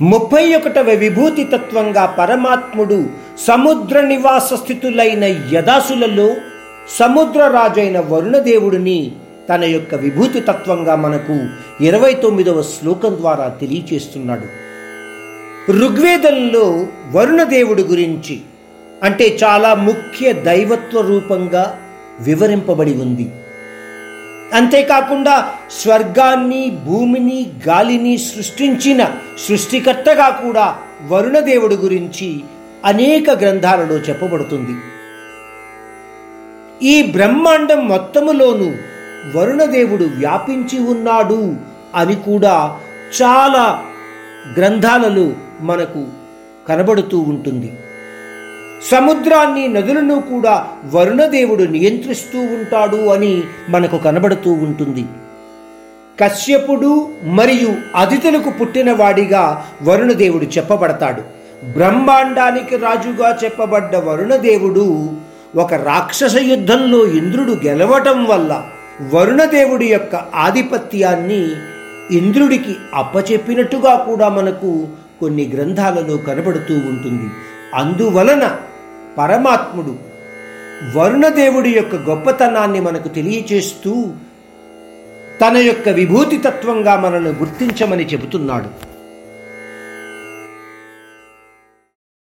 ముప్పై ఒకటవ విభూతి తత్వంగా పరమాత్ముడు సముద్ర నివాస స్థితులైన యదాసులలో సముద్ర రాజైన వరుణదేవుడిని తన యొక్క విభూతి తత్వంగా మనకు ఇరవై తొమ్మిదవ శ్లోకం ద్వారా తెలియచేస్తున్నాడు. ఋగ్వేదంలో వరుణదేవుడి గురించి అంటే చాలా ముఖ్య దైవత్వ రూపంగా వివరింపబడి ఉంది. అంతేకాకుండా స్వర్గాన్ని భూమిని గాలిని సృష్టించిన సృష్టికర్తగా కూడా వరుణదేవుడి గురించి అనేక గ్రంథాలలో చెప్పబడుతుంది. ఈ బ్రహ్మాండం మొత్తములోనూ వరుణదేవుడు వ్యాపించి ఉన్నాడు అని కూడా చాలా గ్రంథాలలో మనకు కనబడుతూ ఉంటుంది. సముద్రాన్ని నదులను కూడా వరుణదేవుడు నియంత్రిస్తూ ఉంటాడు అని మనకు కనబడుతూ ఉంటుంది. కశ్యపుడు మరియు అతిథులకు పుట్టినవాడిగా వరుణదేవుడు చెప్పబడతాడు. బ్రహ్మాండానికి రాజుగా చెప్పబడ్డ వరుణదేవుడు ఒక రాక్షస యుద్ధంలో ఇంద్రుడు గెలవటం వల్ల వరుణదేవుడి యొక్క ఆధిపత్యాన్ని ఇంద్రుడికి అప్పచెప్పినట్టుగా కూడా మనకు కొన్ని గ్రంథాలలో కనబడుతూ ఉంటుంది. అందువలన పరమాత్ముడు వరుణదేవుడి యొక్క గొప్పతనాన్ని మనకు తెలియచేస్తూ తన యొక్క విభూతి తత్వంగా మనను గుర్తించమని చెబుతున్నాడు.